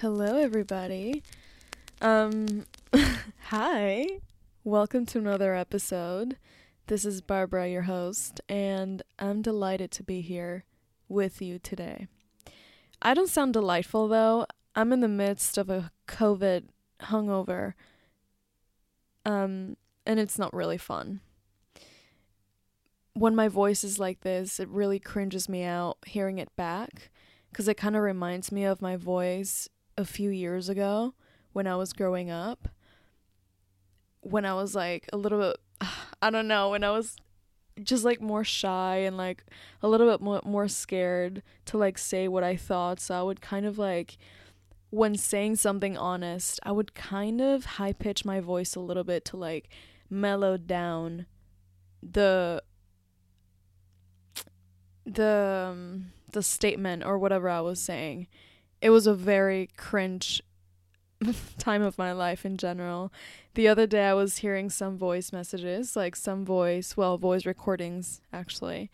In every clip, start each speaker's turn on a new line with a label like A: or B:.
A: Hello, everybody. Um, hi. Welcome to another episode. This is Barbara, your host, and I'm delighted to be here with you today. I don't sound delightful though. I'm in the midst of a COVID hungover. Um, and it's not really fun. When my voice is like this, it really cringes me out hearing it back because it kind of reminds me of my voice a few years ago when I was growing up. When I was like a little bit, I don't know, when I was just like more shy and like a little bit more, more scared to like say what I thought. So I would kind of like, when saying something honest, I would kind of high pitch my voice a little bit to like mellow down the the um, the statement or whatever I was saying. It was a very cringe time of my life in general. The other day I was hearing some voice messages, like some voice, well, voice recordings actually,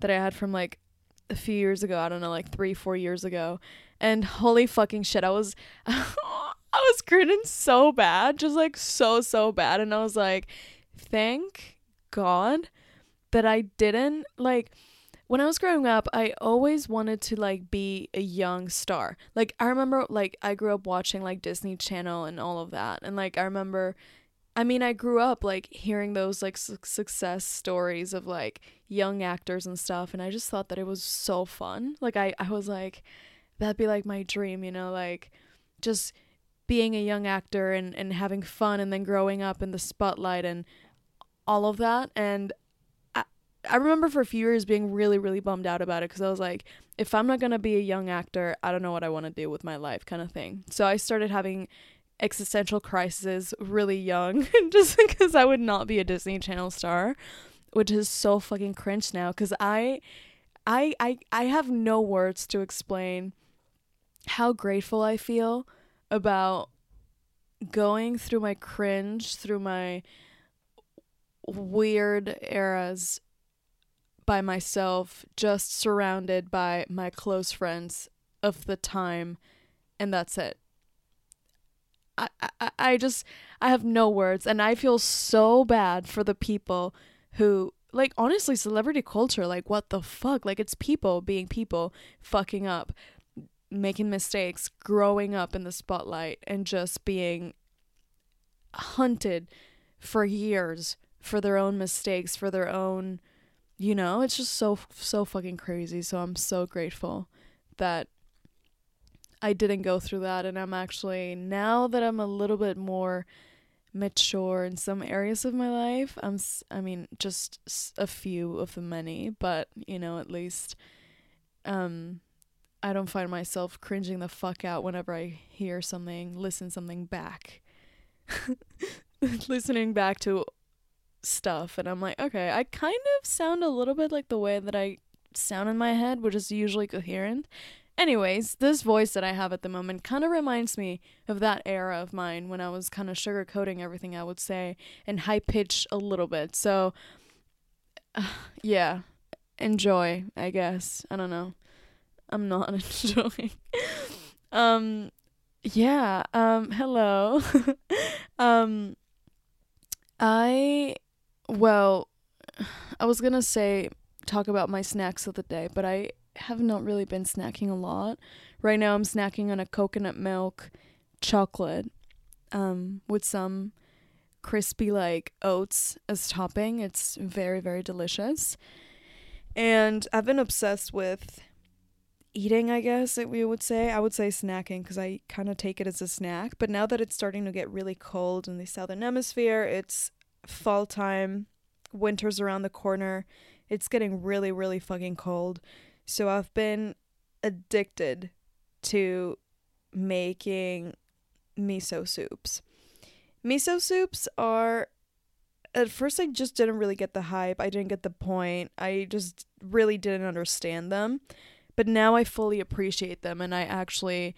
A: that I had from like a few years ago. I don't know, like 3 4 years ago. And holy fucking shit, I was I was grinning so bad, just like so so bad and I was like, "Thank God that I didn't like when I was growing up, I always wanted to like be a young star. Like I remember like I grew up watching like Disney Channel and all of that. And like I remember I mean, I grew up like hearing those like su- success stories of like young actors and stuff and I just thought that it was so fun. Like I I was like that'd be like my dream, you know, like just being a young actor and and having fun and then growing up in the spotlight and all of that and I remember for a few years being really, really bummed out about it because I was like, if I'm not going to be a young actor, I don't know what I want to do with my life, kind of thing. So I started having existential crises really young just because I would not be a Disney Channel star, which is so fucking cringe now because I, I, I, I have no words to explain how grateful I feel about going through my cringe, through my weird eras by myself, just surrounded by my close friends of the time, and that's it. I, I, I just, I have no words, and I feel so bad for the people who, like, honestly, celebrity culture, like, what the fuck? Like, it's people being people, fucking up, making mistakes, growing up in the spotlight, and just being hunted for years for their own mistakes, for their own you know it's just so so fucking crazy. So i'm so grateful that i didn't go through that. And i'm actually now that i'm a little bit more mature in some areas of my life i'm i mean just a few of the many but you know at least um i don't find myself cringing the fuck out whenever i hear something listen something back. Listening back to stuff and I'm like, okay, I kind of sound a little bit like the way that I sound in my head, which is usually coherent. Anyways, this voice that I have at the moment kind of reminds me of that era of mine when I was kind of sugarcoating everything I would say and high pitch a little bit. So, uh, yeah, enjoy, I guess. I don't know. I'm not enjoying. um, yeah. Um, hello. um, I well, I was gonna say talk about my snacks of the day, but I have not really been snacking a lot. Right now, I'm snacking on a coconut milk chocolate um, with some crispy like oats as topping. It's very very delicious, and I've been obsessed with eating. I guess that we would say I would say snacking because I kind of take it as a snack. But now that it's starting to get really cold in the southern hemisphere, it's fall time, winter's around the corner. It's getting really, really fucking cold. So I've been addicted to making miso soups. Miso soups are at first I just didn't really get the hype. I didn't get the point. I just really didn't understand them. But now I fully appreciate them and I actually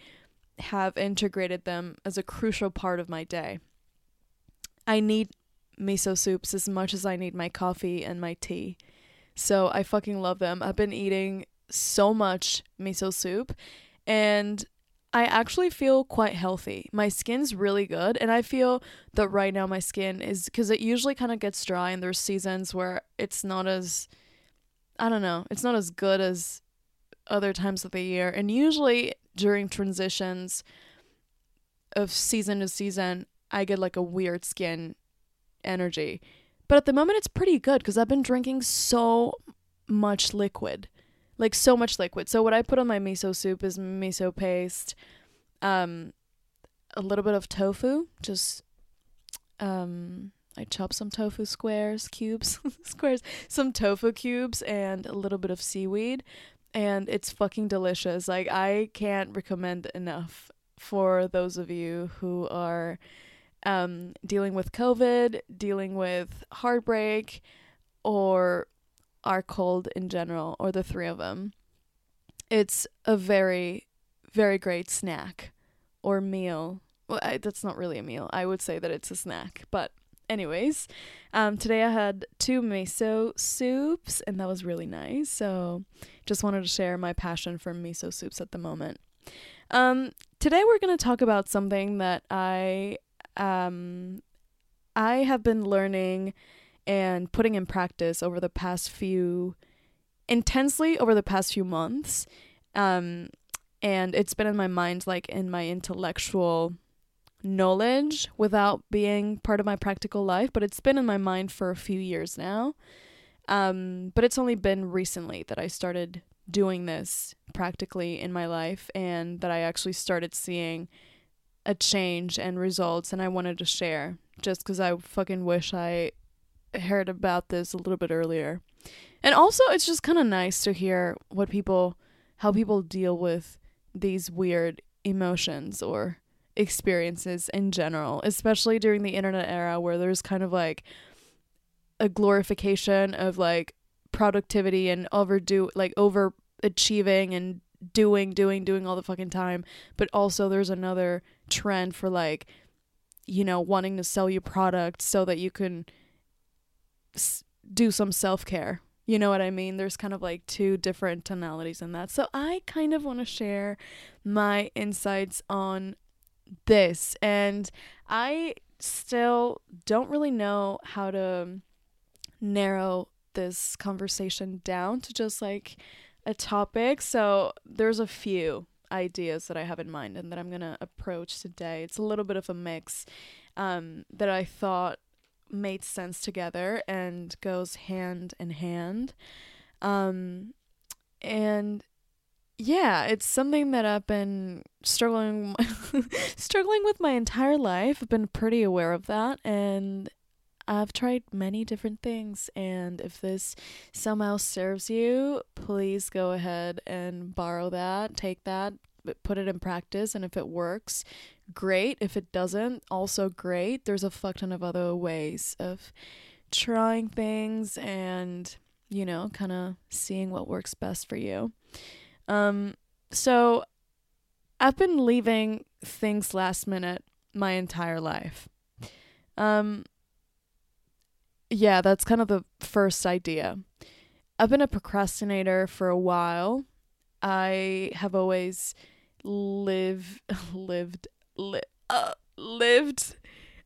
A: have integrated them as a crucial part of my day. I need miso soups as much as I need my coffee and my tea. So I fucking love them. I've been eating so much miso soup and I actually feel quite healthy. My skin's really good, and I feel that right now my skin is because it usually kind of gets dry, and there's seasons where it's not as, I don't know, it's not as good as other times of the year. And usually during transitions of season to season, I get like a weird skin energy. But at the moment, it's pretty good because I've been drinking so much liquid like so much liquid. So what I put on my miso soup is miso paste, um, a little bit of tofu, just um, I chop some tofu squares, cubes, squares, some tofu cubes, and a little bit of seaweed, and it's fucking delicious. Like I can't recommend enough for those of you who are um, dealing with COVID, dealing with heartbreak, or are cold in general, or the three of them. It's a very, very great snack or meal. Well, I, that's not really a meal. I would say that it's a snack. But, anyways, um, today I had two miso soups, and that was really nice. So, just wanted to share my passion for miso soups at the moment. Um, today we're going to talk about something that I um, I have been learning and putting in practice over the past few intensely over the past few months um and it's been in my mind like in my intellectual knowledge without being part of my practical life but it's been in my mind for a few years now. Um but it's only been recently that I started doing this practically in my life and that I actually started seeing a change and results and I wanted to share just cuz I fucking wish I heard about this a little bit earlier. And also it's just kind of nice to hear what people how people deal with these weird emotions or experiences in general, especially during the internet era where there's kind of like a glorification of like productivity and overdo like overachieving and doing doing doing all the fucking time, but also there's another trend for like you know wanting to sell you products so that you can do some self care. You know what I mean? There's kind of like two different tonalities in that. So I kind of want to share my insights on this. And I still don't really know how to narrow this conversation down to just like a topic. So there's a few ideas that I have in mind and that I'm going to approach today. It's a little bit of a mix um, that I thought made sense together and goes hand in hand. Um, and yeah, it's something that I've been struggling struggling with my entire life. I've been pretty aware of that and I've tried many different things and if this somehow serves you, please go ahead and borrow that, take that, put it in practice and if it works, great. If it doesn't, also great. There's a fuck ton of other ways of trying things and, you know, kind of seeing what works best for you. Um, so I've been leaving things last minute my entire life. Um, yeah, that's kind of the first idea. I've been a procrastinator for a while. I have always live lived li- uh, lived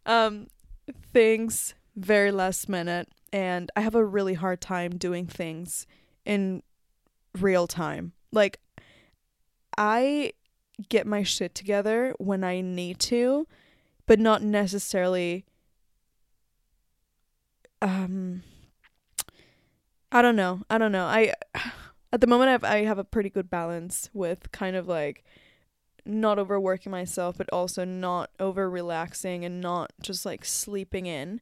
A: um things very last minute and I have a really hard time doing things in real time. Like I get my shit together when I need to, but not necessarily um I don't know. I don't know. I at the moment I have I have a pretty good balance with kind of like not overworking myself, but also not over relaxing and not just like sleeping in.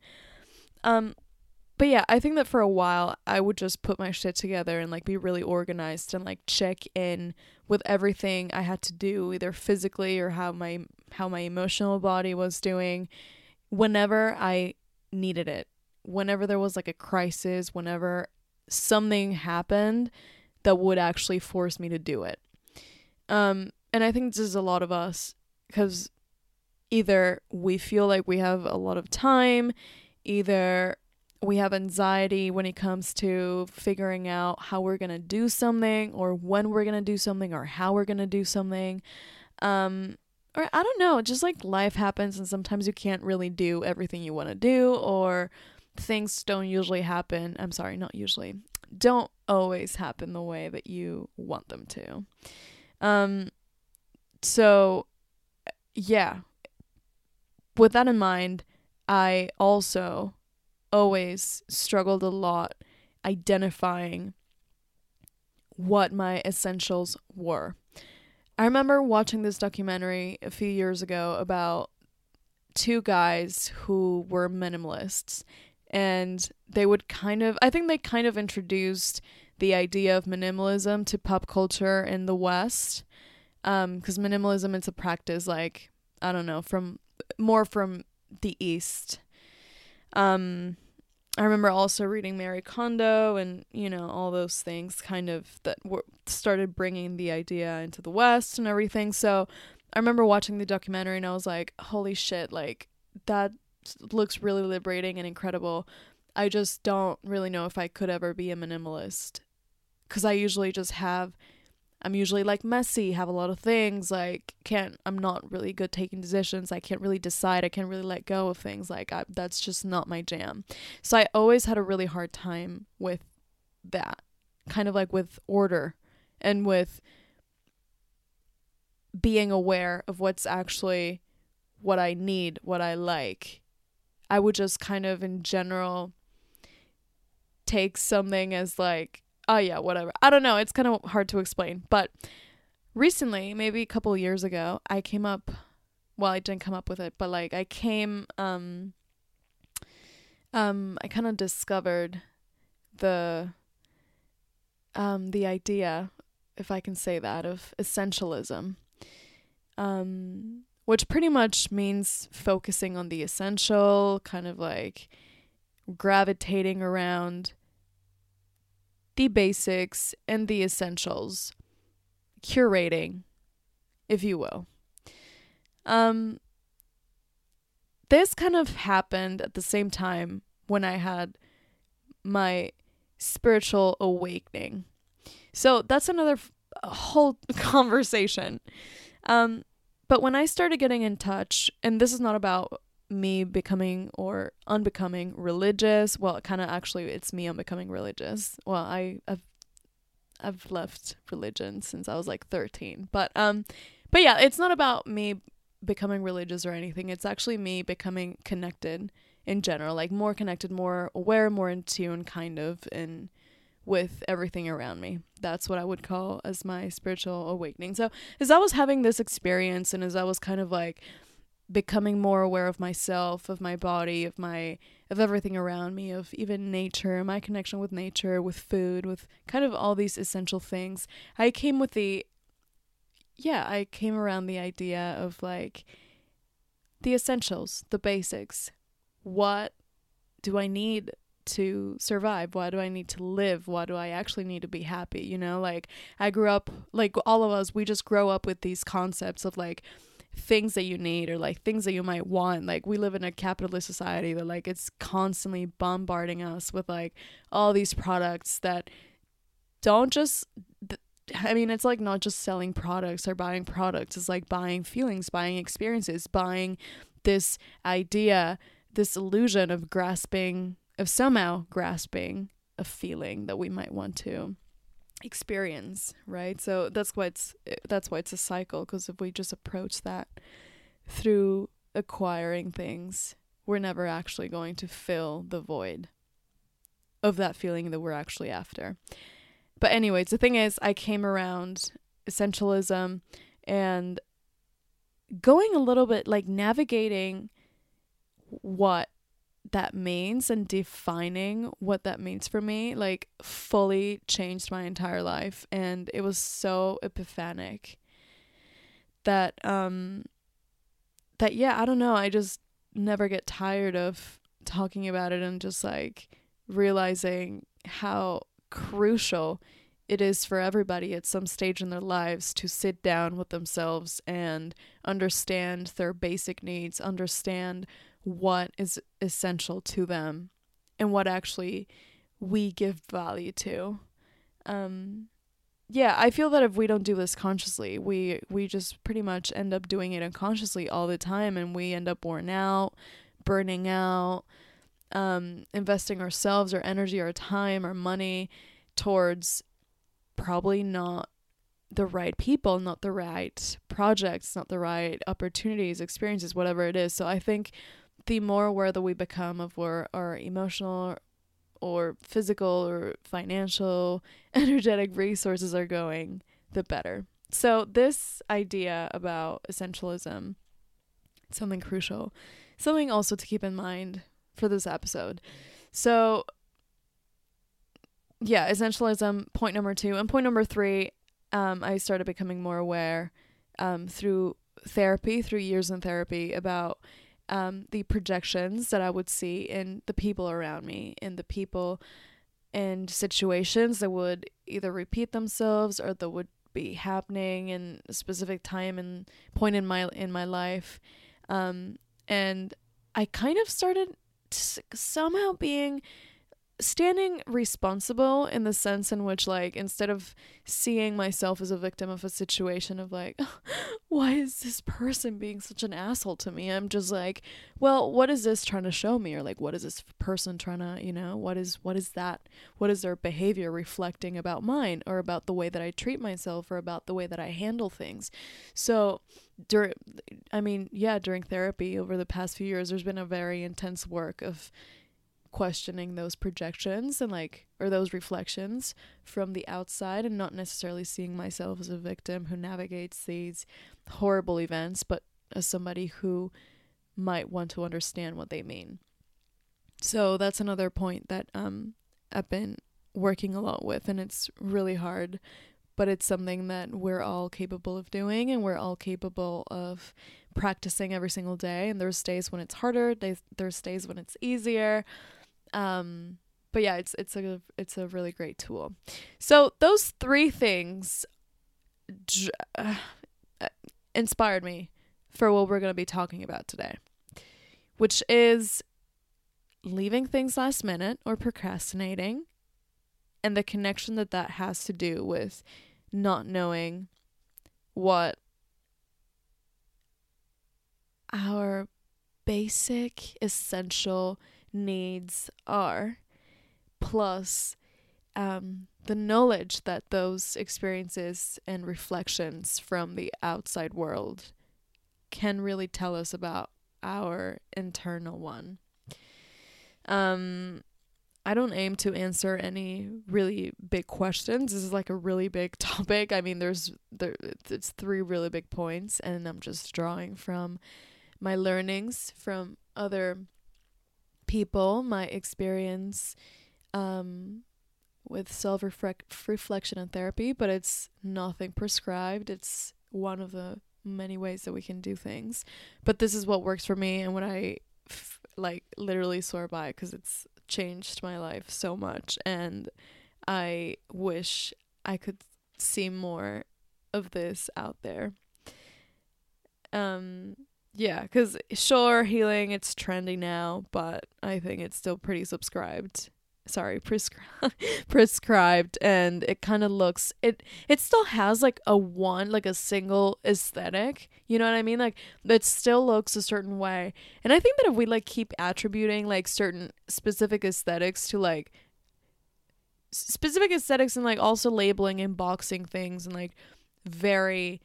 A: Um, but yeah, I think that for a while I would just put my shit together and like be really organized and like check in with everything I had to do, either physically or how my how my emotional body was doing whenever I needed it. Whenever there was like a crisis, whenever something happened that would actually force me to do it. Um and I think this is a lot of us because either we feel like we have a lot of time, either we have anxiety when it comes to figuring out how we're going to do something or when we're going to do something or how we're going to do something. Um or I don't know, just like life happens and sometimes you can't really do everything you want to do or things don't usually happen. I'm sorry, not usually. Don't always happen the way that you want them to. Um so yeah. With that in mind, I also always struggled a lot identifying what my essentials were. I remember watching this documentary a few years ago about two guys who were minimalists and they would kind of I think they kind of introduced the idea of minimalism to pop culture in the West. Um, because minimalism it's a practice like I don't know from more from the East. Um, I remember also reading Marie Kondo and you know all those things kind of that were started bringing the idea into the West and everything. So I remember watching the documentary and I was like, holy shit, like that looks really liberating and incredible. I just don't really know if I could ever be a minimalist cuz I usually just have I'm usually like messy, have a lot of things, like can't I'm not really good taking decisions. I can't really decide. I can't really let go of things. Like I, that's just not my jam. So I always had a really hard time with that. Kind of like with order and with being aware of what's actually what I need, what I like. I would just kind of in general take something as like oh yeah, whatever. I don't know. It's kind of hard to explain. But recently, maybe a couple years ago, I came up. Well, I didn't come up with it, but like I came. Um. Um, I kind of discovered the. Um, the idea, if I can say that, of essentialism. Um, which pretty much means focusing on the essential, kind of like gravitating around the basics and the essentials, curating, if you will. Um, this kind of happened at the same time when I had my spiritual awakening. So that's another f- whole conversation. Um, but when I started getting in touch, and this is not about me becoming or unbecoming religious. Well, kind of actually it's me unbecoming religious. Well, I have I've left religion since I was like 13. But um but yeah, it's not about me becoming religious or anything. It's actually me becoming connected in general, like more connected, more aware, more in tune kind of in with everything around me. That's what I would call as my spiritual awakening. So, as I was having this experience and as I was kind of like becoming more aware of myself, of my body, of my of everything around me, of even nature, my connection with nature, with food, with kind of all these essential things. I came with the yeah, I came around the idea of like the essentials, the basics. What do I need to survive? Why do I need to live? Why do I actually need to be happy? You know, like I grew up like all of us, we just grow up with these concepts of like things that you need or like things that you might want like we live in a capitalist society that like it's constantly bombarding us with like all these products that don't just I mean, it's like not just selling products or buying products. It's like buying feelings, buying experiences, buying this idea, this illusion of grasping, of somehow grasping a feeling that we might want to experience, right? So that's why it's that's why it's a cycle because if we just approach that through acquiring things, we're never actually going to fill the void of that feeling that we're actually after. But anyways, the thing is I came around essentialism and going a little bit like navigating what that means and defining what that means for me like fully changed my entire life and it was so epiphanic that um that yeah, I don't know, I just never get tired of talking about it and just like realizing how crucial it is for everybody at some stage in their lives to sit down with themselves and understand their basic needs, understand what is essential to them and what actually we give value to. Um, yeah, I feel that if we don't do this consciously, we we just pretty much end up doing it unconsciously all the time and we end up worn out, burning out, um, investing ourselves, our energy, our time, our money towards probably not the right people, not the right projects, not the right opportunities, experiences, whatever it is. So I think the more aware that we become of where our emotional or physical or financial, energetic resources are going, the better. So, this idea about essentialism, something crucial, something also to keep in mind for this episode. So, yeah, essentialism, point number two. And point number three, um, I started becoming more aware um, through therapy, through years in therapy, about um, the projections that I would see in the people around me, in the people and situations that would either repeat themselves or that would be happening in a specific time and point in my in my life, um, and I kind of started somehow being standing responsible in the sense in which like instead of seeing myself as a victim of a situation of like why is this person being such an asshole to me? I'm just like well what is this trying to show me? Or like what is this person trying to you know what is what is that? What is their behavior reflecting about mine or about the way that i treat myself or about the way that i handle things? So during i mean yeah during therapy over the past few years there's been a very intense work of questioning those projections and like or those reflections from the outside and not necessarily seeing myself as a victim who navigates these horrible events but as somebody who might want to understand what they mean. So that's another point that um I've been working a lot with and it's really hard but it's something that we're all capable of doing and we're all capable of practicing every single day and there's days when it's harder there's, there's days when it's easier um, but yeah, it's it's a it's a really great tool. So those three things uh, inspired me for what we're going to be talking about today, which is leaving things last minute or procrastinating and the connection that that has to do with not knowing what our basic essential needs are, plus um, the knowledge that those experiences and reflections from the outside world can really tell us about our internal one. Um, I don't aim to answer any really big questions. This is like a really big topic. I mean, there's there it's three really big points, and I'm just drawing from my learnings from other people, my experience um, with self reflection and therapy, but it's nothing prescribed. It's one of the many ways that we can do things. But this is what works for me and what I f- like literally swear by because it's changed my life so much. And I wish I could see more of this out there. Um, yeah, because sure, healing, it's trendy now, but I think it's still pretty subscribed. Sorry, prescri- prescribed, and it kind of looks it. It still has like a one, like a single aesthetic. You know what I mean? Like it still looks a certain way, and I think that if we like keep attributing like certain specific aesthetics to like specific aesthetics and like also labeling and boxing things and like very,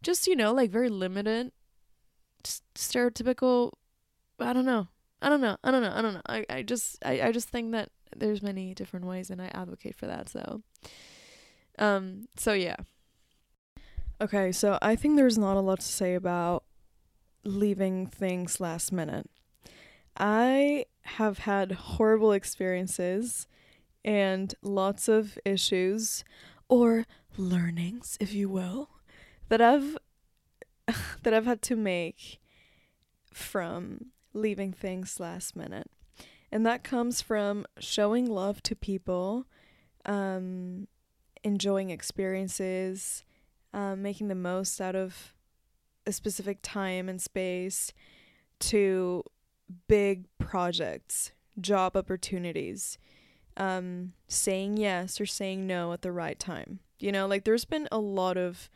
A: just you know, like very limited stereotypical I don't know. I don't know. I don't know. I don't know. I, I just I, I just think that there's many different ways and I advocate for that, so um so yeah. Okay, so I think there's not a lot to say about leaving things last minute. I have had horrible experiences and lots of issues or learnings, if you will, that I've that I've had to make from leaving things last minute. And that comes from showing love to people, um, enjoying experiences, um, making the most out of a specific time and space, to big projects, job opportunities, um, saying yes or saying no at the right time. You know, like there's been a lot of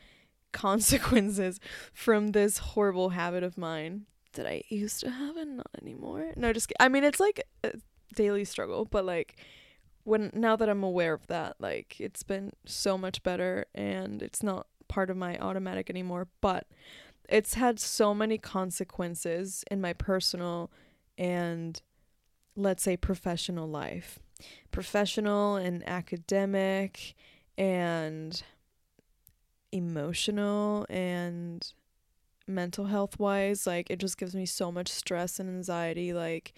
A: consequences from this horrible habit of mine that I used to have and not anymore. No, just I mean it's like a daily struggle, but like when now that I'm aware of that, like it's been so much better and it's not part of my automatic anymore, but it's had so many consequences in my personal and let's say professional life. Professional and academic and emotional and mental health wise like it just gives me so much stress and anxiety like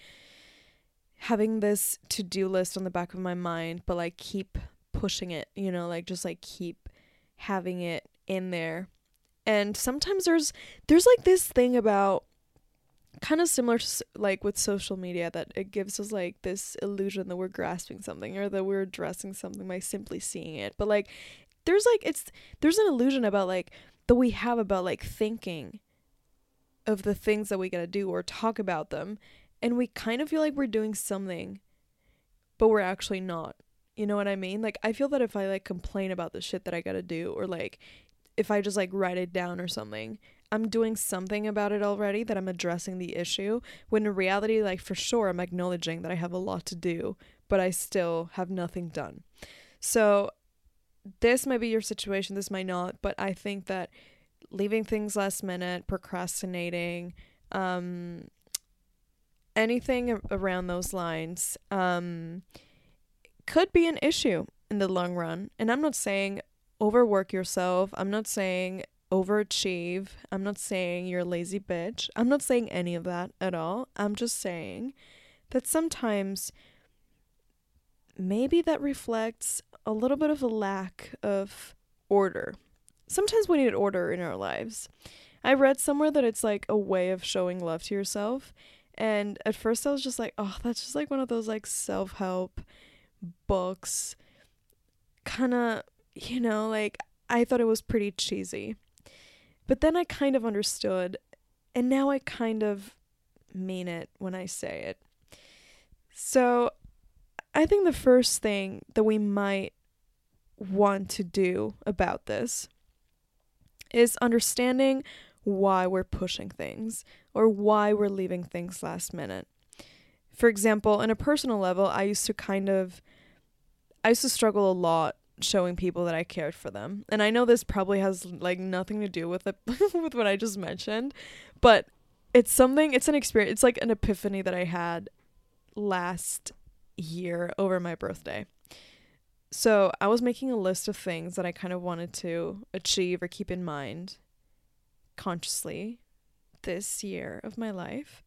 A: having this to-do list on the back of my mind but like keep pushing it you know like just like keep having it in there. And sometimes there's there's like this thing about kind of similar to like with social media that it gives us like this illusion that we're grasping something or that we're addressing something by simply seeing it. But like there's like it's there's an illusion about like that we have about like thinking of the things that we gotta do or talk about them and we kind of feel like we're doing something but we're actually not. You know what i mean? Like i feel that if i like complain about the shit that i gotta do or like if i just like write it down or something i'm doing something about it already that i'm addressing the issue when in reality like for sure i'm acknowledging that i have a lot to do but i still have nothing done. So this might be your situation, this might not, but I think that leaving things last minute, procrastinating, um, anything around those lines, um, could be an issue in the long run. And I'm not saying overwork yourself. I'm not saying overachieve. I'm not saying you're a lazy bitch. I'm not saying any of that at all. I'm just saying that sometimes maybe that reflects a little bit of a lack of order. Sometimes we need order in our lives. I read somewhere that it's like a way of showing love to yourself. And at first I was just like, oh, that's just like one of those like self help books. Kind of, you know, like I thought it was pretty cheesy. But then I kind of understood. And now I kind of mean it when I say it. So I think the first thing that we might want to do about this is understanding why we're pushing things or why we're leaving things last minute. For example, in a personal level, I used to kind of I used to struggle a lot showing people that I cared for them. And I know this probably has like nothing to do with it with what I just mentioned, but it's something it's an experience it's like an epiphany that I had last year over my birthday. So I was making a list of things that I kind of wanted to achieve or keep in mind consciously this year of my life.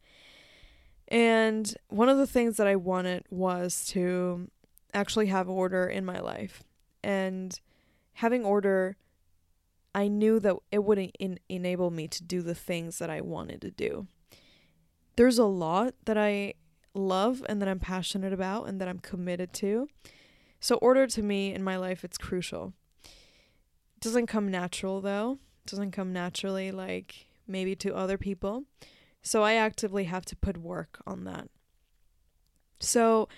A: And one of the things that I wanted was to actually have order in my life. And having order, I knew that it would en- enable me to do the things that I wanted to do. There's a lot that I love and that I'm passionate about and that I'm committed to. So order to me in my life it's crucial. It doesn't come natural though. It doesn't come naturally like maybe to other people. So I actively have to put work on that. So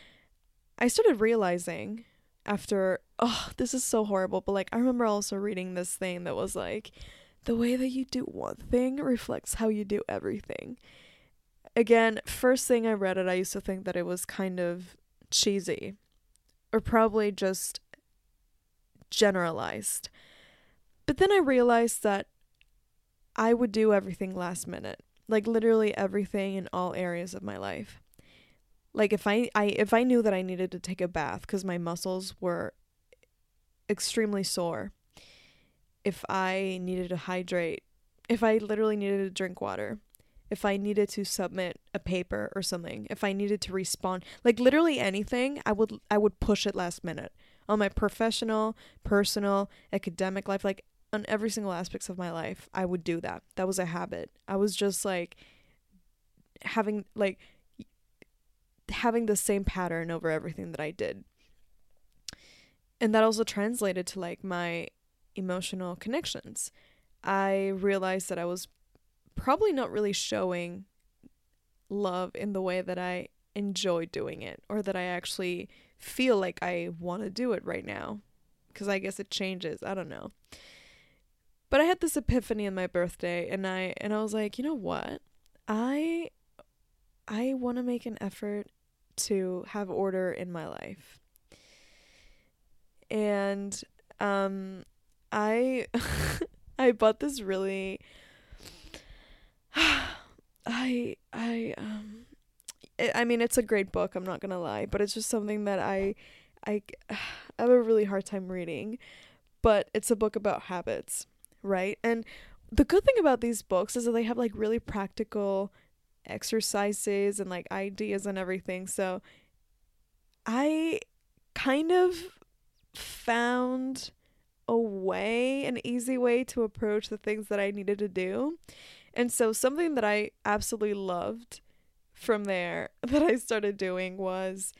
A: I started realizing after oh, this is so horrible, but like I remember also reading this thing that was like the way that you do one thing reflects how you do everything again, first thing I read it, I used to think that it was kind of cheesy or probably just generalized. But then I realized that I would do everything last minute, like literally everything in all areas of my life. Like if I, I if I knew that I needed to take a bath cuz my muscles were extremely sore, if I needed to hydrate, if I literally needed to drink water, if I needed to submit a paper or something, if I needed to respond, like literally anything, I would I would push it last minute on my professional, personal, academic life, like on every single aspects of my life, I would do that. That was a habit. I was just like having like having the same pattern over everything that I did. And that also translated to like my emotional connections. I realized that I was probably not really showing love in the way that I enjoy doing it or that I actually feel like I want to do it right now because I guess it changes. I don't know. But I had this epiphany on my birthday and I and I was like, "You know what? I I want to make an effort to have order in my life." And um I I bought this really I I um I mean it's a great book, I'm not going to lie, but it's just something that I I I have a really hard time reading. But it's a book about habits, right? And the good thing about these books is that they have like really practical exercises and like ideas and everything. So I kind of found a way, an easy way to approach the things that I needed to do. And so something that I absolutely loved from there that I started doing was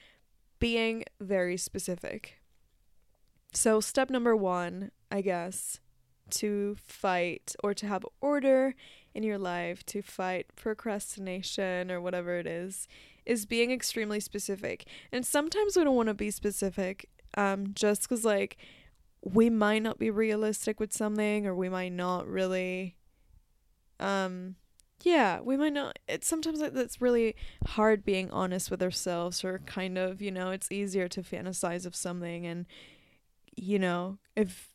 A: being very specific. So, step number one, I guess, to fight or to have order in your life, to fight procrastination or whatever it is, is being extremely specific. And sometimes we don't want to be specific um, just because, like, we might not be realistic with something or we might not really um yeah we might not it's sometimes it's really hard being honest with ourselves or kind of you know it's easier to fantasize of something and you know if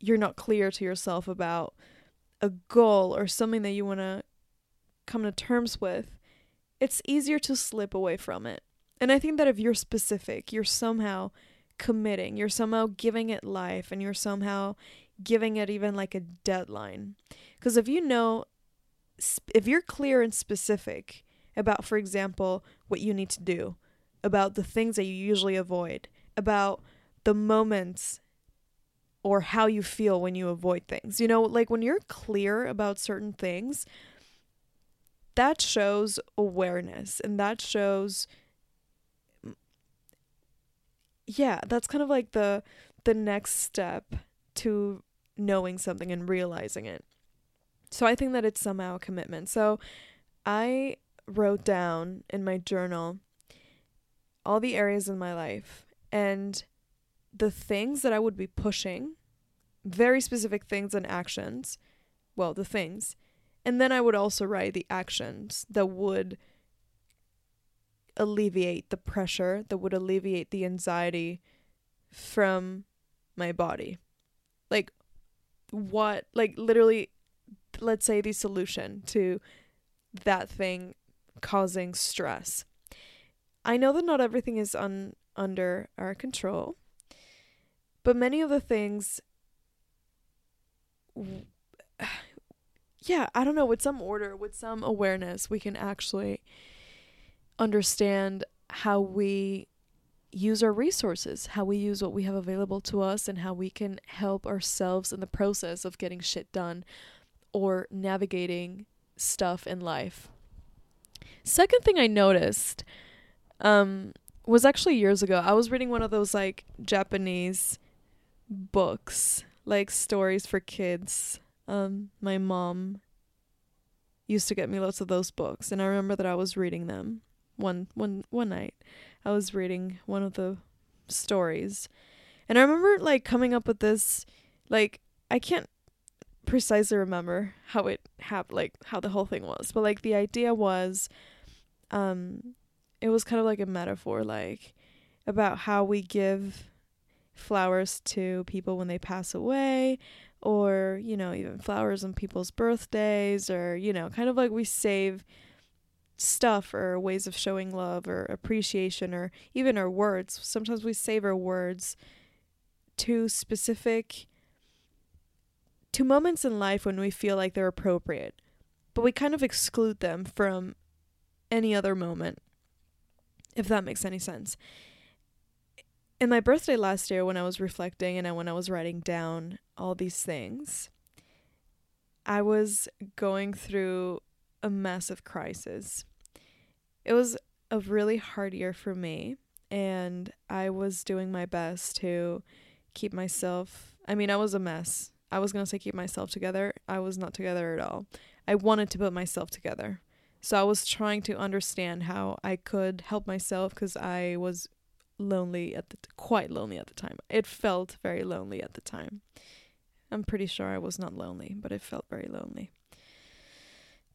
A: you're not clear to yourself about a goal or something that you want to come to terms with it's easier to slip away from it and i think that if you're specific you're somehow committing. You're somehow giving it life and you're somehow giving it even like a deadline. Because if you know, if you're clear and specific about, for example, what you need to do, about the things that you usually avoid, about the moments or how you feel when you avoid things. You know, like when you're clear about certain things, that shows awareness and that shows yeah, that's kind of like the the next step to knowing something and realizing it. So I think that it's somehow a commitment. So I wrote down in my journal all the areas in my life and the things that I would be pushing, very specific things and actions. Well, the things. And then I would also write the actions that would alleviate the pressure, that would alleviate the anxiety from my body. Like, what, like, literally, let's say the solution to that thing causing stress. I know that not everything is un- under our control, but many of the things, yeah, I don't know, with some order, with some awareness, we can actually understand how we use our resources, how we use what we have available to us, and how we can help ourselves in the process of getting shit done or navigating stuff in life. Second thing I noticed um, was actually years ago. I was reading one of those like Japanese books, like stories for kids. Um, my mom used to get me lots of those books, and I remember that I was reading them one one one night I was reading one of the stories and I remember like coming up with this like I can't precisely remember how it happened like how the whole thing was but like the idea was um it was kind of like a metaphor like about how we give flowers to people when they pass away or you know even flowers on people's birthdays or you know kind of like we save stuff or ways of showing love or appreciation or even our words. Sometimes we save our words to specific to moments in life when we feel like they're appropriate, but we kind of exclude them from any other moment. If that makes any sense. In my birthday last year when I was reflecting and when I was writing down all these things, I was going through a massive crisis. It was a really hard year for me, and I was doing my best to keep myself. I mean, I was a mess. I was going to say keep myself together. I was not together at all. I wanted to put myself together. So I was trying to understand how I could help myself because I was lonely at the t- quite lonely at the time. It felt very lonely at the time. I'm pretty sure I was not lonely, but it felt very lonely.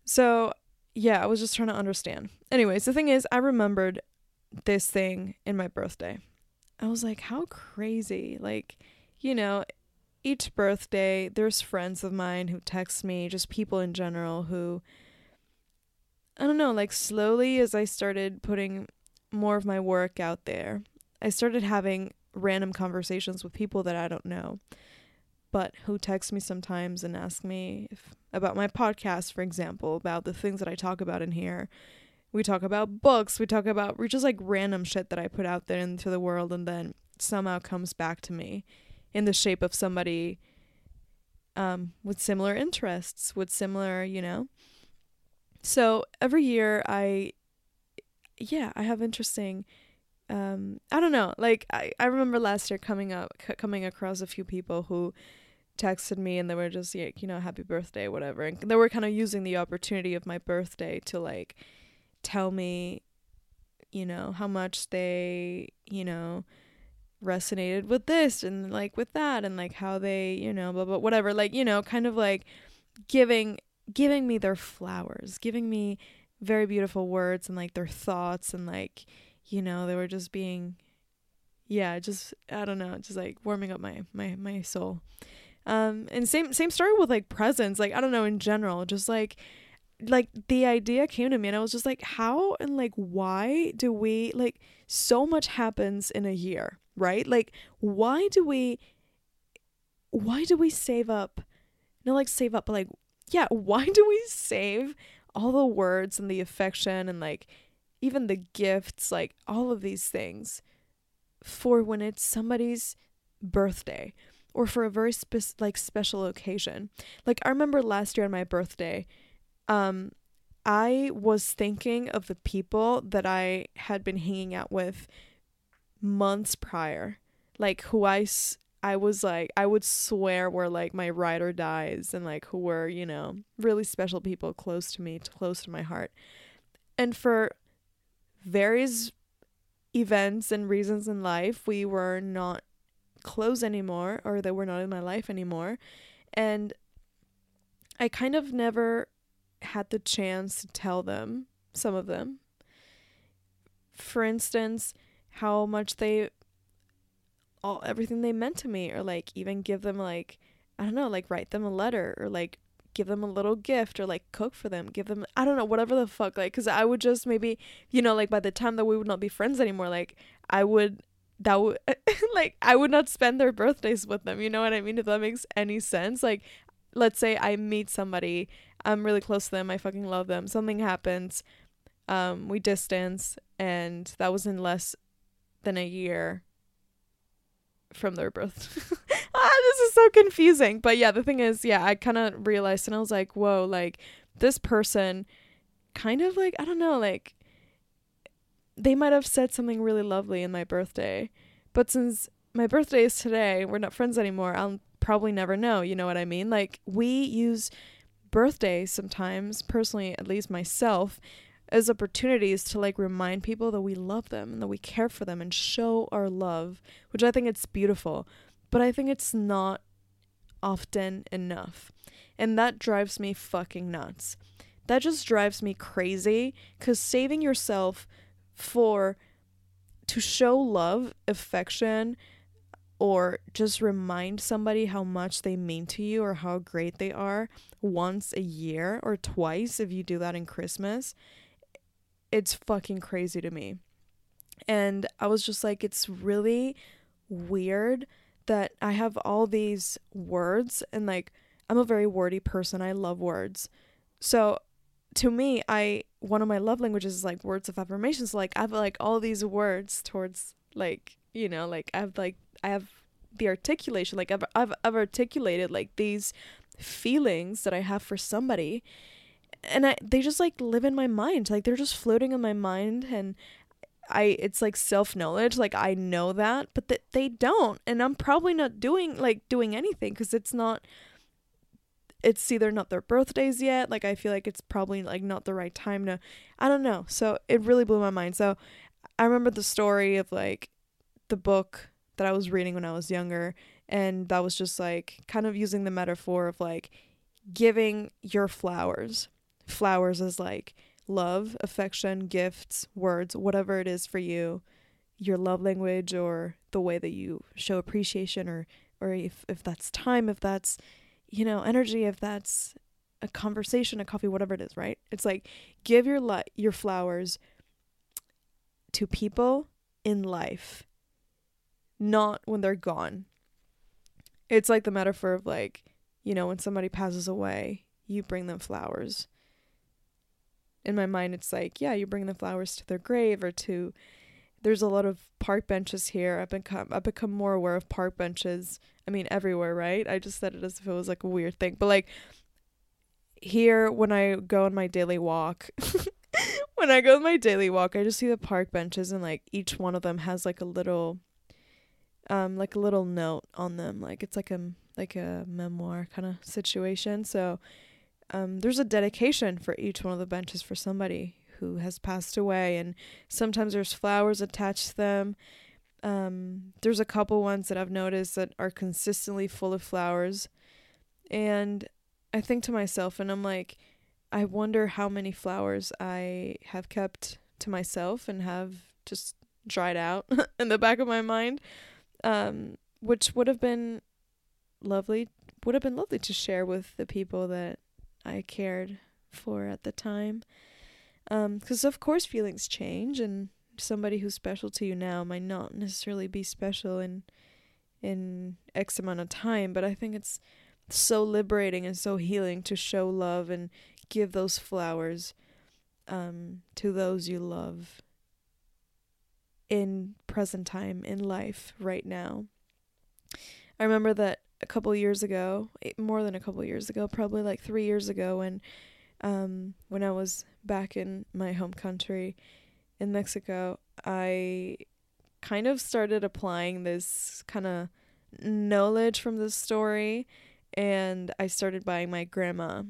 A: So, yeah, I was just trying to understand. Anyways, the thing is, I remembered this thing in my birthday. I was like, how crazy. Like, you know, each birthday, there's friends of mine who text me, just people in general who, I don't know, like slowly as I started putting more of my work out there, I started having random conversations with people that I don't know, but who text me sometimes and ask me if, about my podcast, for example, about the things that I talk about in here. We talk about books, we talk about just like random shit that I put out there into the world and then somehow comes back to me in the shape of somebody um, with similar interests, with similar, you know. So every year I, yeah, I have interesting. Um, I don't know. Like I, I remember last year coming up, c- coming across a few people who texted me and they were just like, you know, happy birthday, whatever. And they were kind of using the opportunity of my birthday to like tell me, you know, how much they, you know, resonated with this and like with that and like how they, you know, blah blah whatever, like, you know, kind of like giving giving me their flowers, giving me very beautiful words and like their thoughts and like, you know, they were just being yeah, just I don't know, just like warming up my my my soul. Um and same same story with like presents, like I don't know in general, just like like the idea came to me and I was just like how and like why do we like so much happens in a year right? Like, why do we, why do we save up? Not like save up, but like, yeah, why do we save all the words and the affection and like even the gifts, like all of these things for when it's somebody's birthday or for a very spe- like special occasion. Like I remember last year on my birthday, um I was thinking of the people that I had been hanging out with months prior, like who I I was like I would swear were like my ride or dies and like who were, you know, really special people close to me, close to my heart. And for various events and reasons in life, we were not close anymore or they were not in my life anymore. And I kind of never had the chance to tell them, some of them. For instance, how much they all everything they meant to me or like even give them like I don't know, like write them a letter or like give them a little gift or like cook for them, give them I don't know, whatever the fuck like cuz I would just maybe, you know, like by the time that we would not be friends anymore, like I would that would like I would not spend their birthdays with them. You know what I mean? If that makes any sense. Like let's say I meet somebody, I'm really close to them, I fucking love them. Something happens, um, we distance and that was in less than a year from their birth. ah, this is so confusing. But yeah, the thing is, yeah, I kind of realized and I was like, whoa, like this person kind of like, I don't know, like they might have said something really lovely in my birthday. But since my birthday is today, we're not friends anymore, I'll probably never know. You know what I mean? Like we use birthdays sometimes, personally, at least myself, as opportunities to like remind people that we love them and that we care for them and show our love, which I think it's beautiful. But I think it's not often enough. And that drives me fucking nuts. That just drives me crazy cuz saving yourself for to show love, affection, or just remind somebody how much they mean to you or how great they are once a year or twice if you do that in Christmas it's fucking crazy to me. And I was just like, it's really weird that I have all these words and like I'm a very wordy person. I love words. So to me, I one of my love languages is like words of affirmation. So like I have like all these words towards like, you know, like I have like I have the articulation, like I've I've, I've articulated like these feelings that I have for somebody and I they just like live in my mind. Like they're just floating in my mind and I it's like self-knowledge, like I know that, but that they don't. And I'm probably not doing like doing anything cuz it's not it's either not their birthdays yet, like I feel like it's probably like not the right time to I don't know. So it really blew my mind. So I remember the story of like the book that I was reading when I was younger and that was just like kind of using the metaphor of like giving your flowers. Flowers is like love, affection, gifts, words, whatever it is for you, your love language or the way that you show appreciation or or if if that's time, if that's you know, energy, if that's a conversation, a coffee, whatever it is, right? It's like give your li- your flowers to people in life, not when they're gone. It's like the metaphor of like, you know, when somebody passes away, you bring them flowers. In my mind, it's like, yeah, you bring the flowers to their grave or to. There's a lot of park benches here. I've become I've become more aware of park benches. I mean, everywhere, right? I just said it as if it was like a weird thing, but like here when I go on my daily walk, when I go on my daily walk, I just see the park benches and like each one of them has like a little um like a little note on them. Like it's like a like a memoir kind of situation. So um there's a dedication for each one of the benches for somebody who has passed away and sometimes there's flowers attached to them. Um there's a couple ones that I've noticed that are consistently full of flowers. And I think to myself and I'm like, I wonder how many flowers I have kept to myself and have just dried out in the back of my mind. Um, which would have been lovely would have been lovely to share with the people that I cared for at the time. Um, cuz of course feelings change and somebody who's special to you now might not necessarily be special in in X amount of time, but I think it's so liberating and so healing to show love and give those flowers um, to those you love in present time in life right now. I remember that a couple years ago, more than a couple years ago, probably like 3 years ago when um when I was back in my home country in Mexico, I kind of started applying this kind of knowledge from this story and I started buying my grandma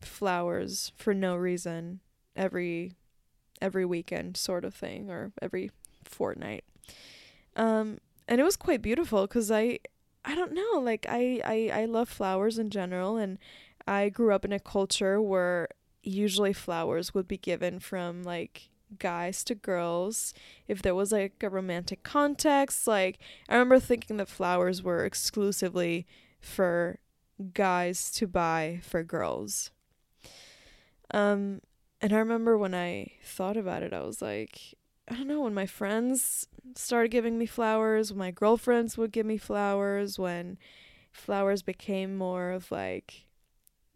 A: flowers for no reason every every weekend sort of thing or every fortnight. Um and it was quite beautiful cuz I I don't know, like I, I I love flowers in general and I grew up in a culture where usually flowers would be given from like guys to girls if there was like a romantic context like i remember thinking that flowers were exclusively for guys to buy for girls. Um, and I remember when I thought about it, I was like, I don't know, when my friends started giving me flowers, when my girlfriends would give me flowers, when flowers became more of like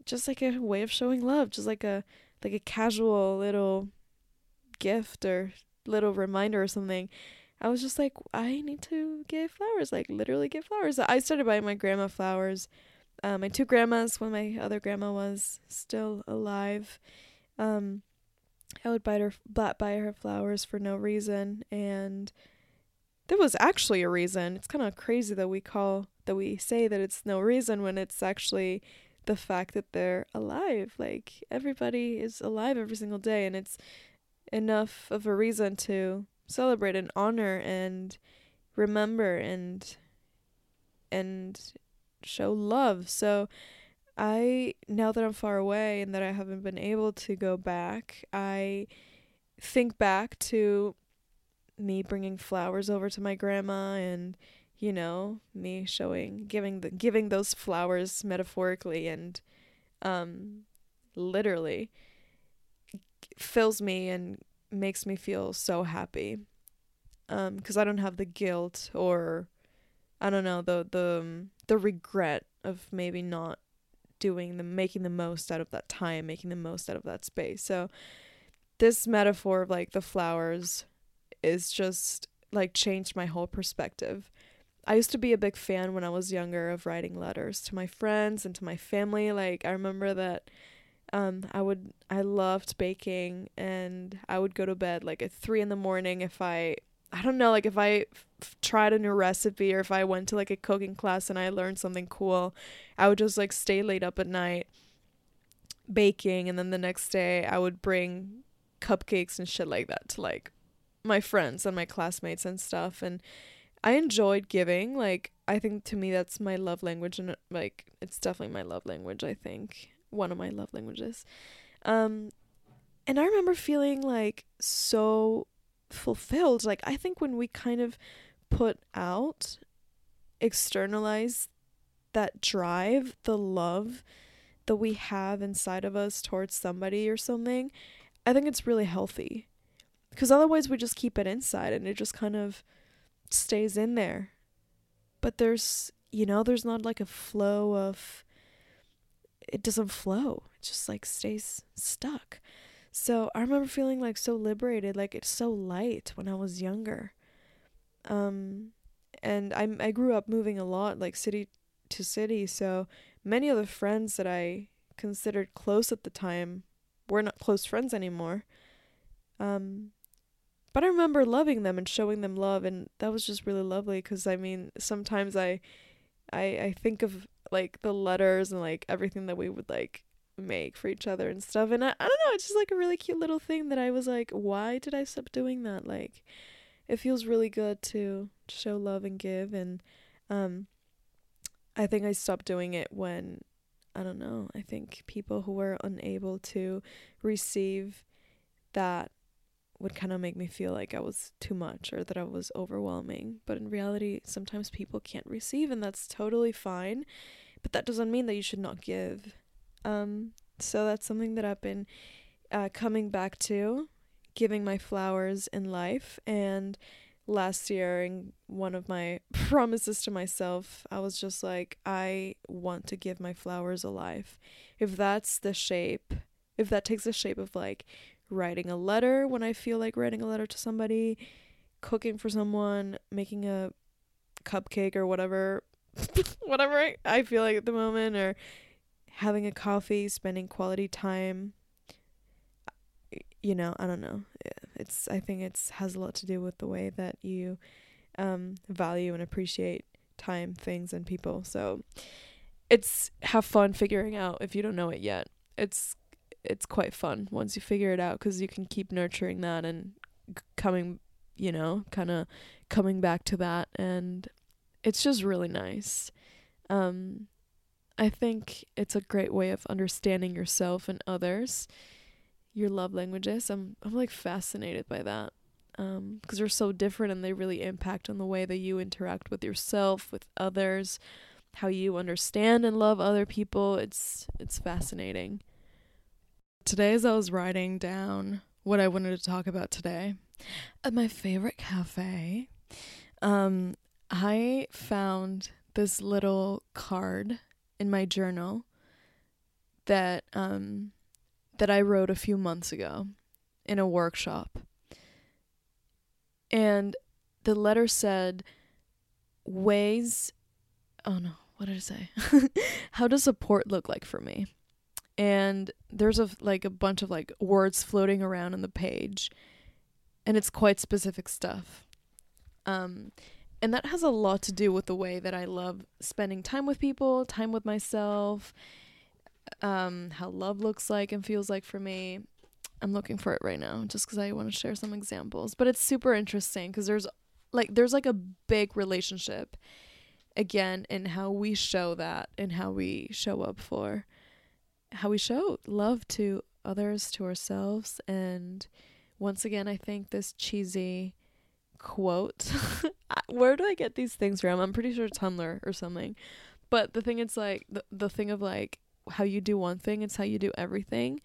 A: just like a way of showing love, just like a like a casual little gift or little reminder or something. I was just like, I need to give flowers, like literally give flowers. I started buying my grandma flowers uh, my two grandmas when my other grandma was still alive. Um, I would buy her buy her flowers for no reason, and there was actually a reason. It's kind of crazy that we call that we say that it's no reason when it's actually the fact that they're alive. Like everybody is alive every single day, and it's enough of a reason to celebrate and honor and remember and and show love. So I now that I'm far away and that I haven't been able to go back, I think back to me bringing flowers over to my grandma and you know me showing giving the giving those flowers metaphorically and um literally fills me and makes me feel so happy. Um cuz I don't have the guilt or I don't know the the the regret of maybe not doing the making the most out of that time, making the most out of that space. So this metaphor of like the flowers is just like changed my whole perspective. I used to be a big fan when I was younger of writing letters to my friends and to my family. Like I remember that um I would I loved baking and I would go to bed like at 3 in the morning if I I don't know, like if I f- tried a new recipe or if I went to like a cooking class and I learned something cool, I would just like stay late up at night baking and then the next day I would bring cupcakes and shit like that to like my friends and my classmates and stuff and I enjoyed giving. Like I think to me that's my love language and like it's definitely my love language, I think. One of my love languages. Um and I remember feeling like so fulfilled. Like I think when we kind of put out externalize that drive, the love that we have inside of us towards somebody or something, I think it's really healthy. Because otherwise, we just keep it inside and it just kind of stays in there. But there's, you know, there's not like a flow of, it doesn't flow. It just like stays stuck. So I remember feeling like so liberated, like it's so light when I was younger. Um, and I I grew up moving a lot, like city to city. So many of the friends that I considered close at the time were not close friends anymore. Um, but I remember loving them and showing them love, and that was just really lovely. Cause I mean, sometimes I, I I think of like the letters and like everything that we would like make for each other and stuff, and I I don't know, it's just like a really cute little thing that I was like, why did I stop doing that? Like, it feels really good to show love and give, and um, I think I stopped doing it when I don't know. I think people who were unable to receive that would kind of make me feel like I was too much or that I was overwhelming. But in reality, sometimes people can't receive, and that's totally fine. But that doesn't mean that you should not give. Um, so that's something that I've been uh, coming back to, giving my flowers in life. And last year, in one of my promises to myself, I was just like, I want to give my flowers a life. If that's the shape, if that takes the shape of like writing a letter when I feel like writing a letter to somebody, cooking for someone, making a cupcake or whatever, whatever I, I feel like at the moment, or having a coffee, spending quality time. You know, I don't know. It's I think it's has a lot to do with the way that you um, value and appreciate time, things, and people. So it's have fun figuring out if you don't know it yet. It's it's quite fun once you figure it out because you can keep nurturing that and coming, you know, kind of coming back to that, and it's just really nice. Um, I think it's a great way of understanding yourself and others, your love languages. I'm I'm like fascinated by that. Um, because they're so different and they really impact on the way that you interact with yourself, with others, how you understand and love other people. It's it's fascinating today as I was writing down what I wanted to talk about today at my favorite cafe, um, I found this little card in my journal that um that I wrote a few months ago in a workshop. And the letter said ways oh no, what did it say? How does support look like for me? and there's a like a bunch of like words floating around on the page and it's quite specific stuff um and that has a lot to do with the way that I love spending time with people, time with myself, um how love looks like and feels like for me. I'm looking for it right now just cuz I want to share some examples, but it's super interesting cuz there's like there's like a big relationship again in how we show that and how we show up for how we show love to others, to ourselves. And once again, I think this cheesy quote where do I get these things from? I'm pretty sure Tumblr or something. But the thing it's like the the thing of like how you do one thing, it's how you do everything.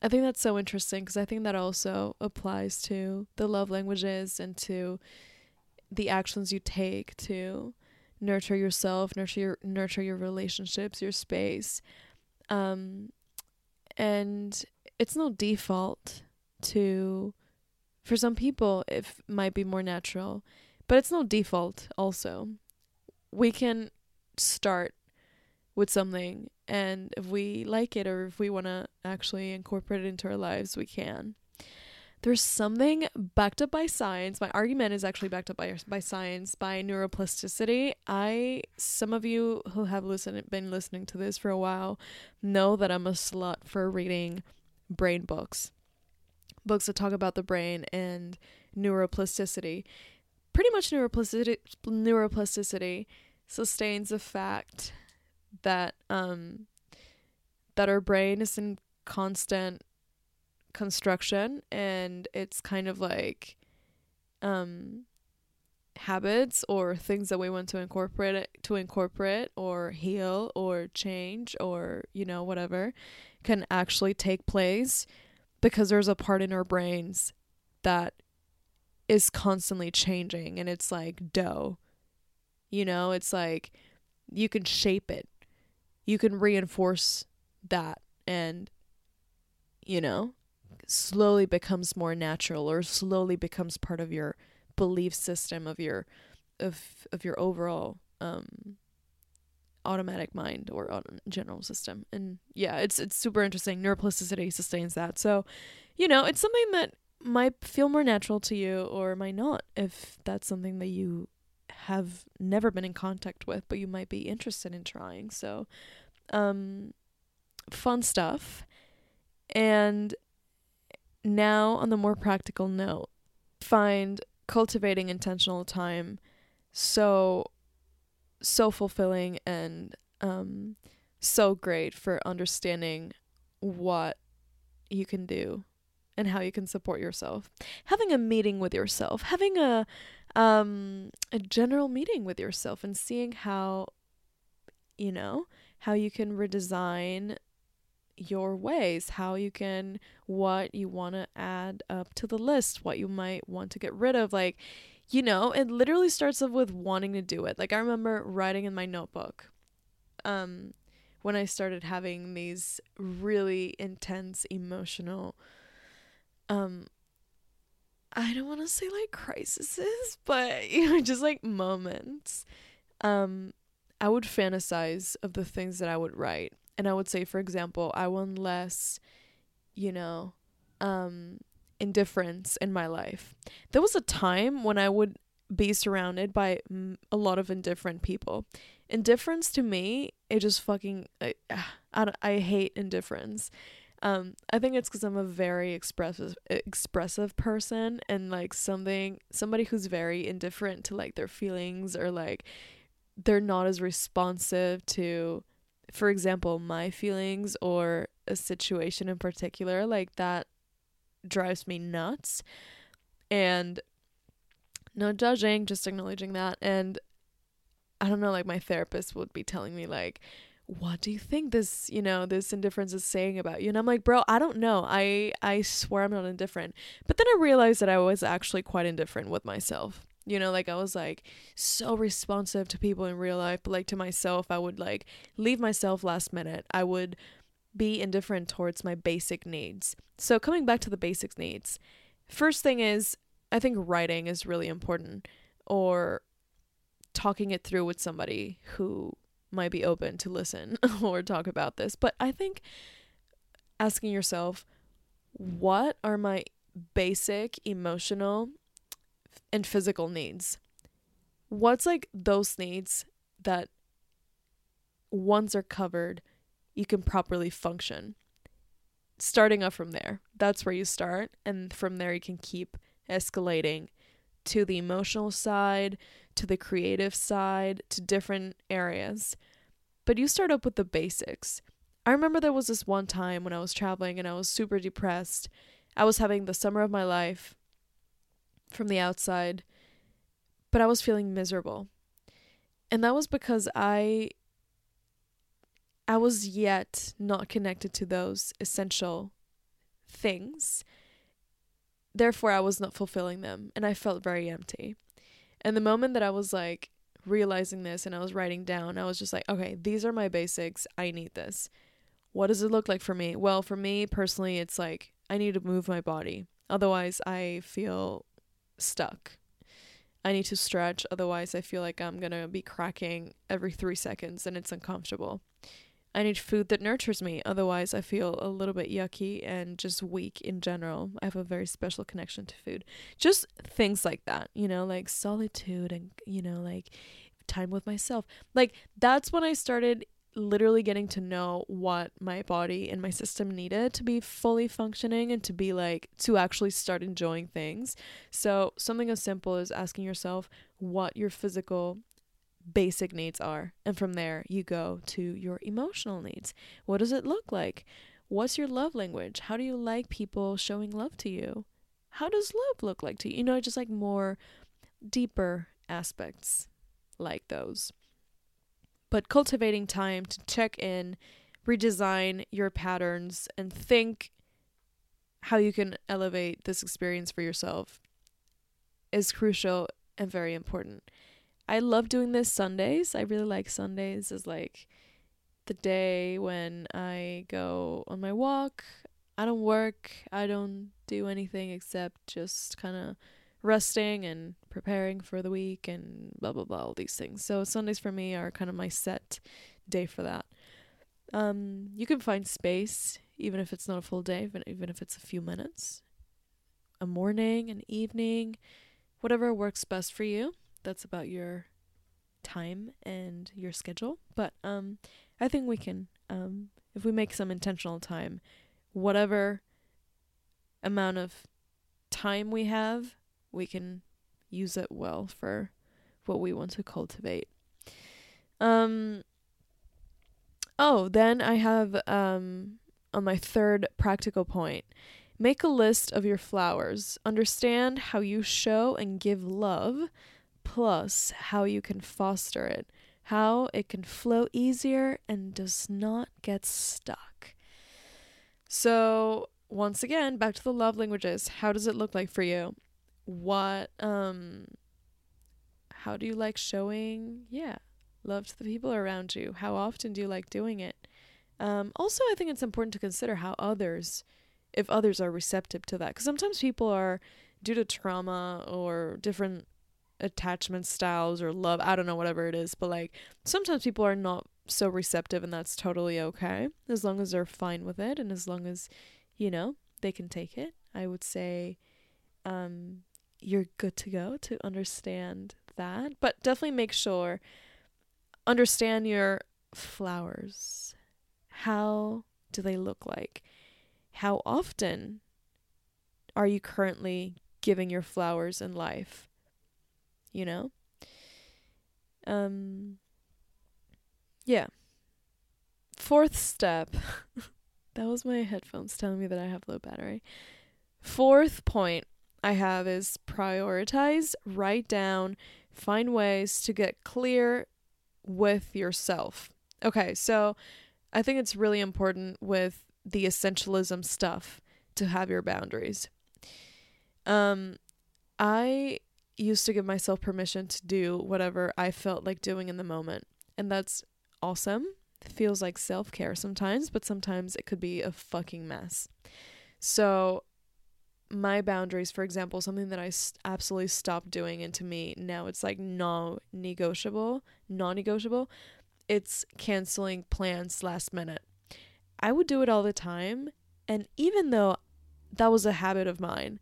A: I think that's so interesting because I think that also applies to the love languages and to the actions you take to nurture yourself, nurture your nurture your relationships, your space. Um, and it's no default to, for some people, it might be more natural, but it's no default also. We can start with something, and if we like it or if we want to actually incorporate it into our lives, we can there's something backed up by science. My argument is actually backed up by by science, by neuroplasticity. I some of you who have listened been listening to this for a while know that I'm a slut for reading brain books. Books that talk about the brain and neuroplasticity. pretty much neuroplasticity neuroplasticity sustains the fact that um that our brain is in constant construction and it's kind of like um habits or things that we want to incorporate to incorporate or heal or change or you know whatever can actually take place because there's a part in our brains that is constantly changing and it's like dough. You know it's like you can shape it. You can reinforce that and you know slowly becomes more natural or slowly becomes part of your belief system of your of of your overall um automatic mind or general system. And yeah it's it's super interesting. Neuroplasticity sustains that. So you know it's something that might feel more natural to you or might not if that's something that you have never been in contact with but you might be interested in trying. So um fun stuff. And now on the more practical note find cultivating intentional time. So so fulfilling and um so great for understanding what you can do and how you can support yourself. Having a meeting with yourself, having a um a general meeting with yourself and seeing how you know, how you can redesign your ways, how you can, what you want to add up to the list, what you might want to get rid of. Like, you know, it literally starts off with wanting to do it. Like, I remember writing in my notebook um, when I started having these really intense emotional, um, I don't want to say like crises, but, you know, just like moments. Um, I would fantasize of the things that I would write and I would say, for example, I want less, you know, um, indifference in my life. There was a time when I would be surrounded by a lot of indifferent people. Indifference to me, it just fucking I I, I hate indifference. Um, I think it's because I'm a very expressive expressive person and like something somebody who's very indifferent to like their feelings or like they're not as responsive to for example, my feelings or a situation in particular, like that drives me nuts. And no judging, just acknowledging that. And I don't know, like my therapist would be telling me, like, what do you think this, you know, this indifference is saying about you? And I'm like, bro, I don't know. I I swear I'm not indifferent. But then I realized that I was actually quite indifferent with myself. You know, like I was like so responsive to people in real life, but like to myself, I would like leave myself last minute. I would be indifferent towards my basic needs. So, coming back to the basic needs, first thing is I think writing is really important or talking it through with somebody who might be open to listen or talk about this. But I think asking yourself, what are my basic emotional and physical needs. What's like those needs that once are covered, you can properly function? Starting up from there. That's where you start. And from there, you can keep escalating to the emotional side, to the creative side, to different areas. But you start up with the basics. I remember there was this one time when I was traveling and I was super depressed. I was having the summer of my life from the outside, but I was feeling miserable. And that was because I I was yet not connected to those essential things. Therefore, I was not fulfilling them, and I felt very empty. And the moment that I was like realizing this and I was writing down, I was just like, okay, these are my basics. I need this. What does it look like for me? Well, for me personally, it's like I need to move my body. Otherwise, I feel stuck. I need to stretch, otherwise, I feel like I'm gonna be cracking every three seconds and it's uncomfortable. I need food that nurtures me, otherwise, I feel a little bit yucky and just weak in general. I have a very special connection to food. Just things like that, you know, like solitude and, you know, like time with myself. Like, that's when I started literally getting to know what my body and my system needed to be fully functioning and to be like to actually start enjoying things. So, something as simple as asking yourself what your physical basic needs are. And from there, you go to your emotional needs. What does it look like? What's your love language? How do you like people showing love to you? How does love look like to you? You know, just like more deeper aspects like those but cultivating time to check in, redesign your patterns, and think how you can elevate this experience for yourself is crucial and very important. I love doing this Sundays. I really like Sundays as like the day when I go on my walk. I don't work. I don't do anything except just kind of resting and preparing for the week and blah blah blah all these things. So Sundays for me are kind of my set day for that. Um, you can find space even if it's not a full day, even even if it's a few minutes, a morning, an evening, whatever works best for you. That's about your time and your schedule. But um, I think we can um, if we make some intentional time, whatever amount of time we have we can use it well for what we want to cultivate. Um Oh, then I have um on my third practical point. Make a list of your flowers. Understand how you show and give love, plus how you can foster it, how it can flow easier and does not get stuck. So, once again, back to the love languages. How does it look like for you? what um how do you like showing yeah love to the people around you how often do you like doing it um also i think it's important to consider how others if others are receptive to that because sometimes people are due to trauma or different attachment styles or love i don't know whatever it is but like sometimes people are not so receptive and that's totally okay as long as they're fine with it and as long as you know they can take it i would say um you're good to go to understand that. But definitely make sure understand your flowers. How do they look like? How often are you currently giving your flowers in life? You know? Um yeah. Fourth step. that was my headphones telling me that I have low battery. Fourth point I have is prioritize, write down, find ways to get clear with yourself. Okay, so I think it's really important with the essentialism stuff to have your boundaries. Um I used to give myself permission to do whatever I felt like doing in the moment. And that's awesome. Feels like self-care sometimes, but sometimes it could be a fucking mess. So my boundaries, for example, something that I absolutely stopped doing, and to me now it's like non negotiable, non negotiable, it's canceling plans last minute. I would do it all the time, and even though that was a habit of mine,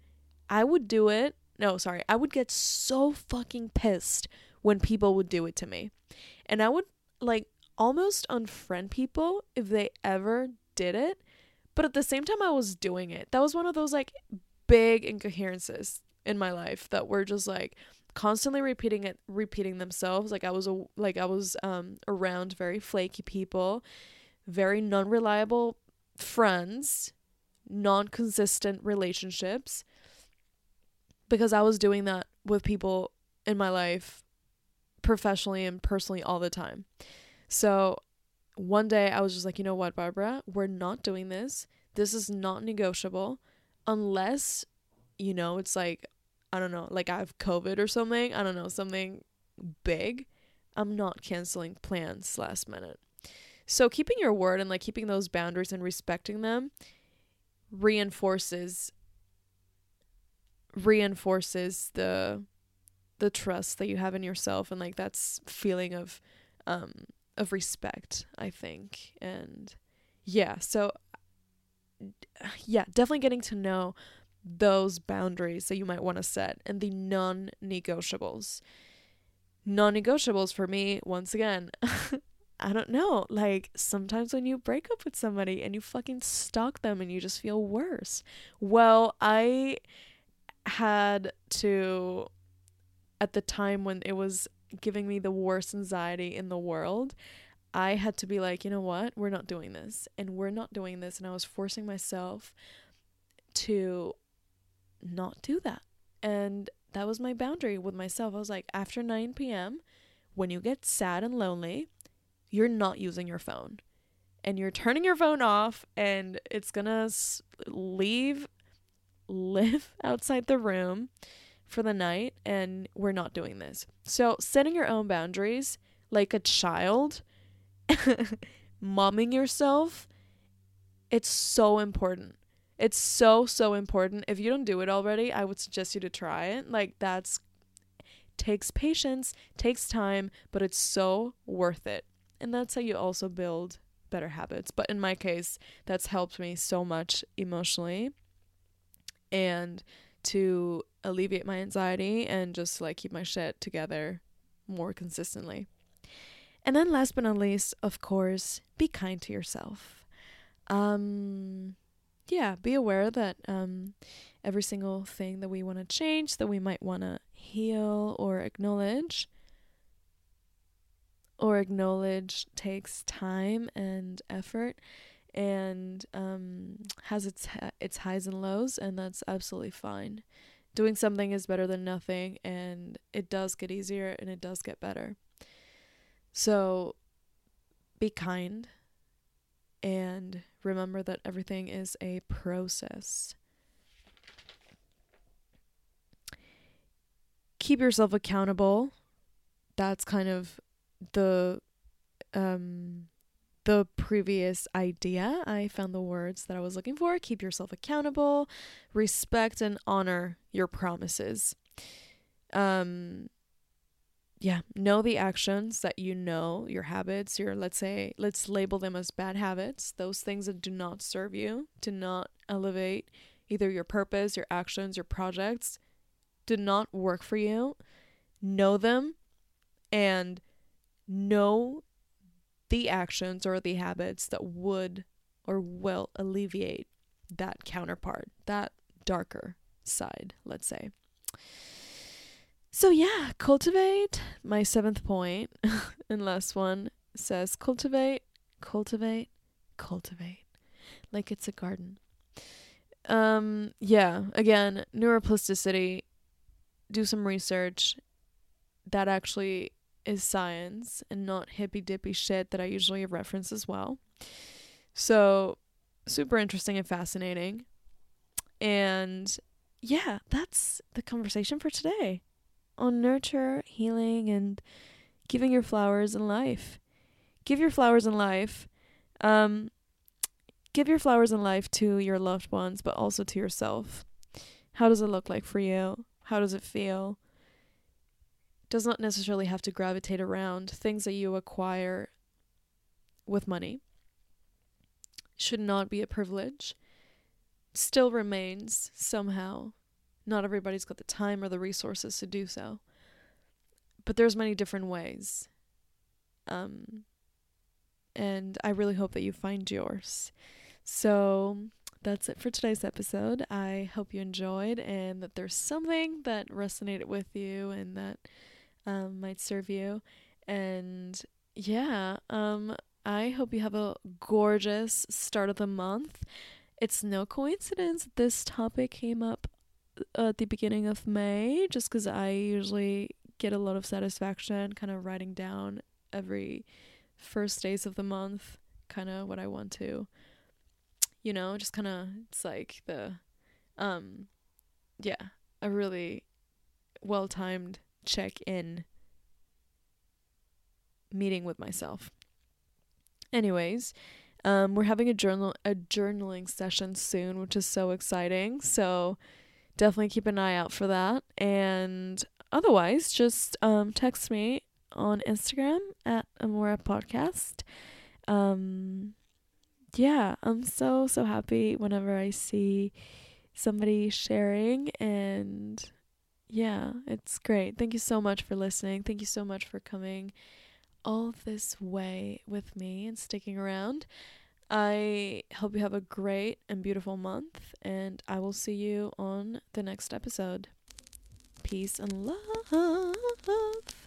A: I would do it. No, sorry, I would get so fucking pissed when people would do it to me. And I would like almost unfriend people if they ever did it. But at the same time, I was doing it. That was one of those like big incoherences in my life that were just like constantly repeating it repeating themselves like i was a, like i was um around very flaky people very non-reliable friends non-consistent relationships because i was doing that with people in my life professionally and personally all the time. So one day i was just like you know what barbara? We're not doing this. This is not negotiable unless you know it's like I don't know, like I have COVID or something, I don't know, something big, I'm not canceling plans last minute. So keeping your word and like keeping those boundaries and respecting them reinforces reinforces the the trust that you have in yourself and like that's feeling of um of respect, I think. And yeah, so yeah, definitely getting to know those boundaries that you might want to set and the non negotiables. Non negotiables for me, once again, I don't know, like sometimes when you break up with somebody and you fucking stalk them and you just feel worse. Well, I had to at the time when it was giving me the worst anxiety in the world, I had to be like, you know what? We're not doing this. And we're not doing this. And I was forcing myself to not do that. And that was my boundary with myself. I was like, after 9 p.m., when you get sad and lonely, you're not using your phone. And you're turning your phone off, and it's gonna leave, live outside the room for the night, and we're not doing this. So, setting your own boundaries like a child, momming yourself, it's so important. It's so, so important. If you don't do it already, I would suggest you to try it. Like, that's takes patience, takes time, but it's so worth it. And that's how you also build better habits. But in my case, that's helped me so much emotionally and to alleviate my anxiety and just like keep my shit together more consistently. And then last but not least, of course, be kind to yourself. Um yeah, be aware that um every single thing that we want to change, that we might want to heal or acknowledge or acknowledge takes time and effort and um, has its its highs and lows and that's absolutely fine. Doing something is better than nothing and it does get easier and it does get better. So be kind and remember that everything is a process. keep yourself accountable. That's kind of the um the previous idea. I found the words that I was looking for. Keep yourself accountable, respect and honor your promises. Um yeah, know the actions that you know, your habits, your let's say let's label them as bad habits, those things that do not serve you, do not elevate either your purpose, your actions, your projects do not work for you, know them and know the actions or the habits that would or will alleviate that counterpart, that darker side, let's say. So, yeah, cultivate. My seventh point, and last one says cultivate, cultivate, cultivate. Like it's a garden. Um, yeah, again, neuroplasticity do some research that actually is science and not hippy dippy shit that I usually reference as well. So, super interesting and fascinating. And yeah, that's the conversation for today on nurture, healing, and giving your flowers in life. Give your flowers in life. Um, give your flowers in life to your loved ones, but also to yourself. How does it look like for you? How does it feel? Does not necessarily have to gravitate around things that you acquire with money. Should not be a privilege. Still remains somehow. Not everybody's got the time or the resources to do so. But there's many different ways. Um and I really hope that you find yours. So that's it for today's episode. I hope you enjoyed and that there's something that resonated with you and that um, might serve you. And yeah, um, I hope you have a gorgeous start of the month. It's no coincidence this topic came up at the beginning of May, just because I usually get a lot of satisfaction kind of writing down every first days of the month, kind of what I want to you know, just kind of it's like the um yeah, a really well-timed check-in meeting with myself. Anyways, um we're having a journal a journaling session soon, which is so exciting. So definitely keep an eye out for that and otherwise just um text me on Instagram at Amora Podcast. Um yeah, I'm so, so happy whenever I see somebody sharing and yeah, it's great. Thank you so much for listening. Thank you so much for coming all this way with me and sticking around. I hope you have a great and beautiful month, and I will see you on the next episode. Peace and love.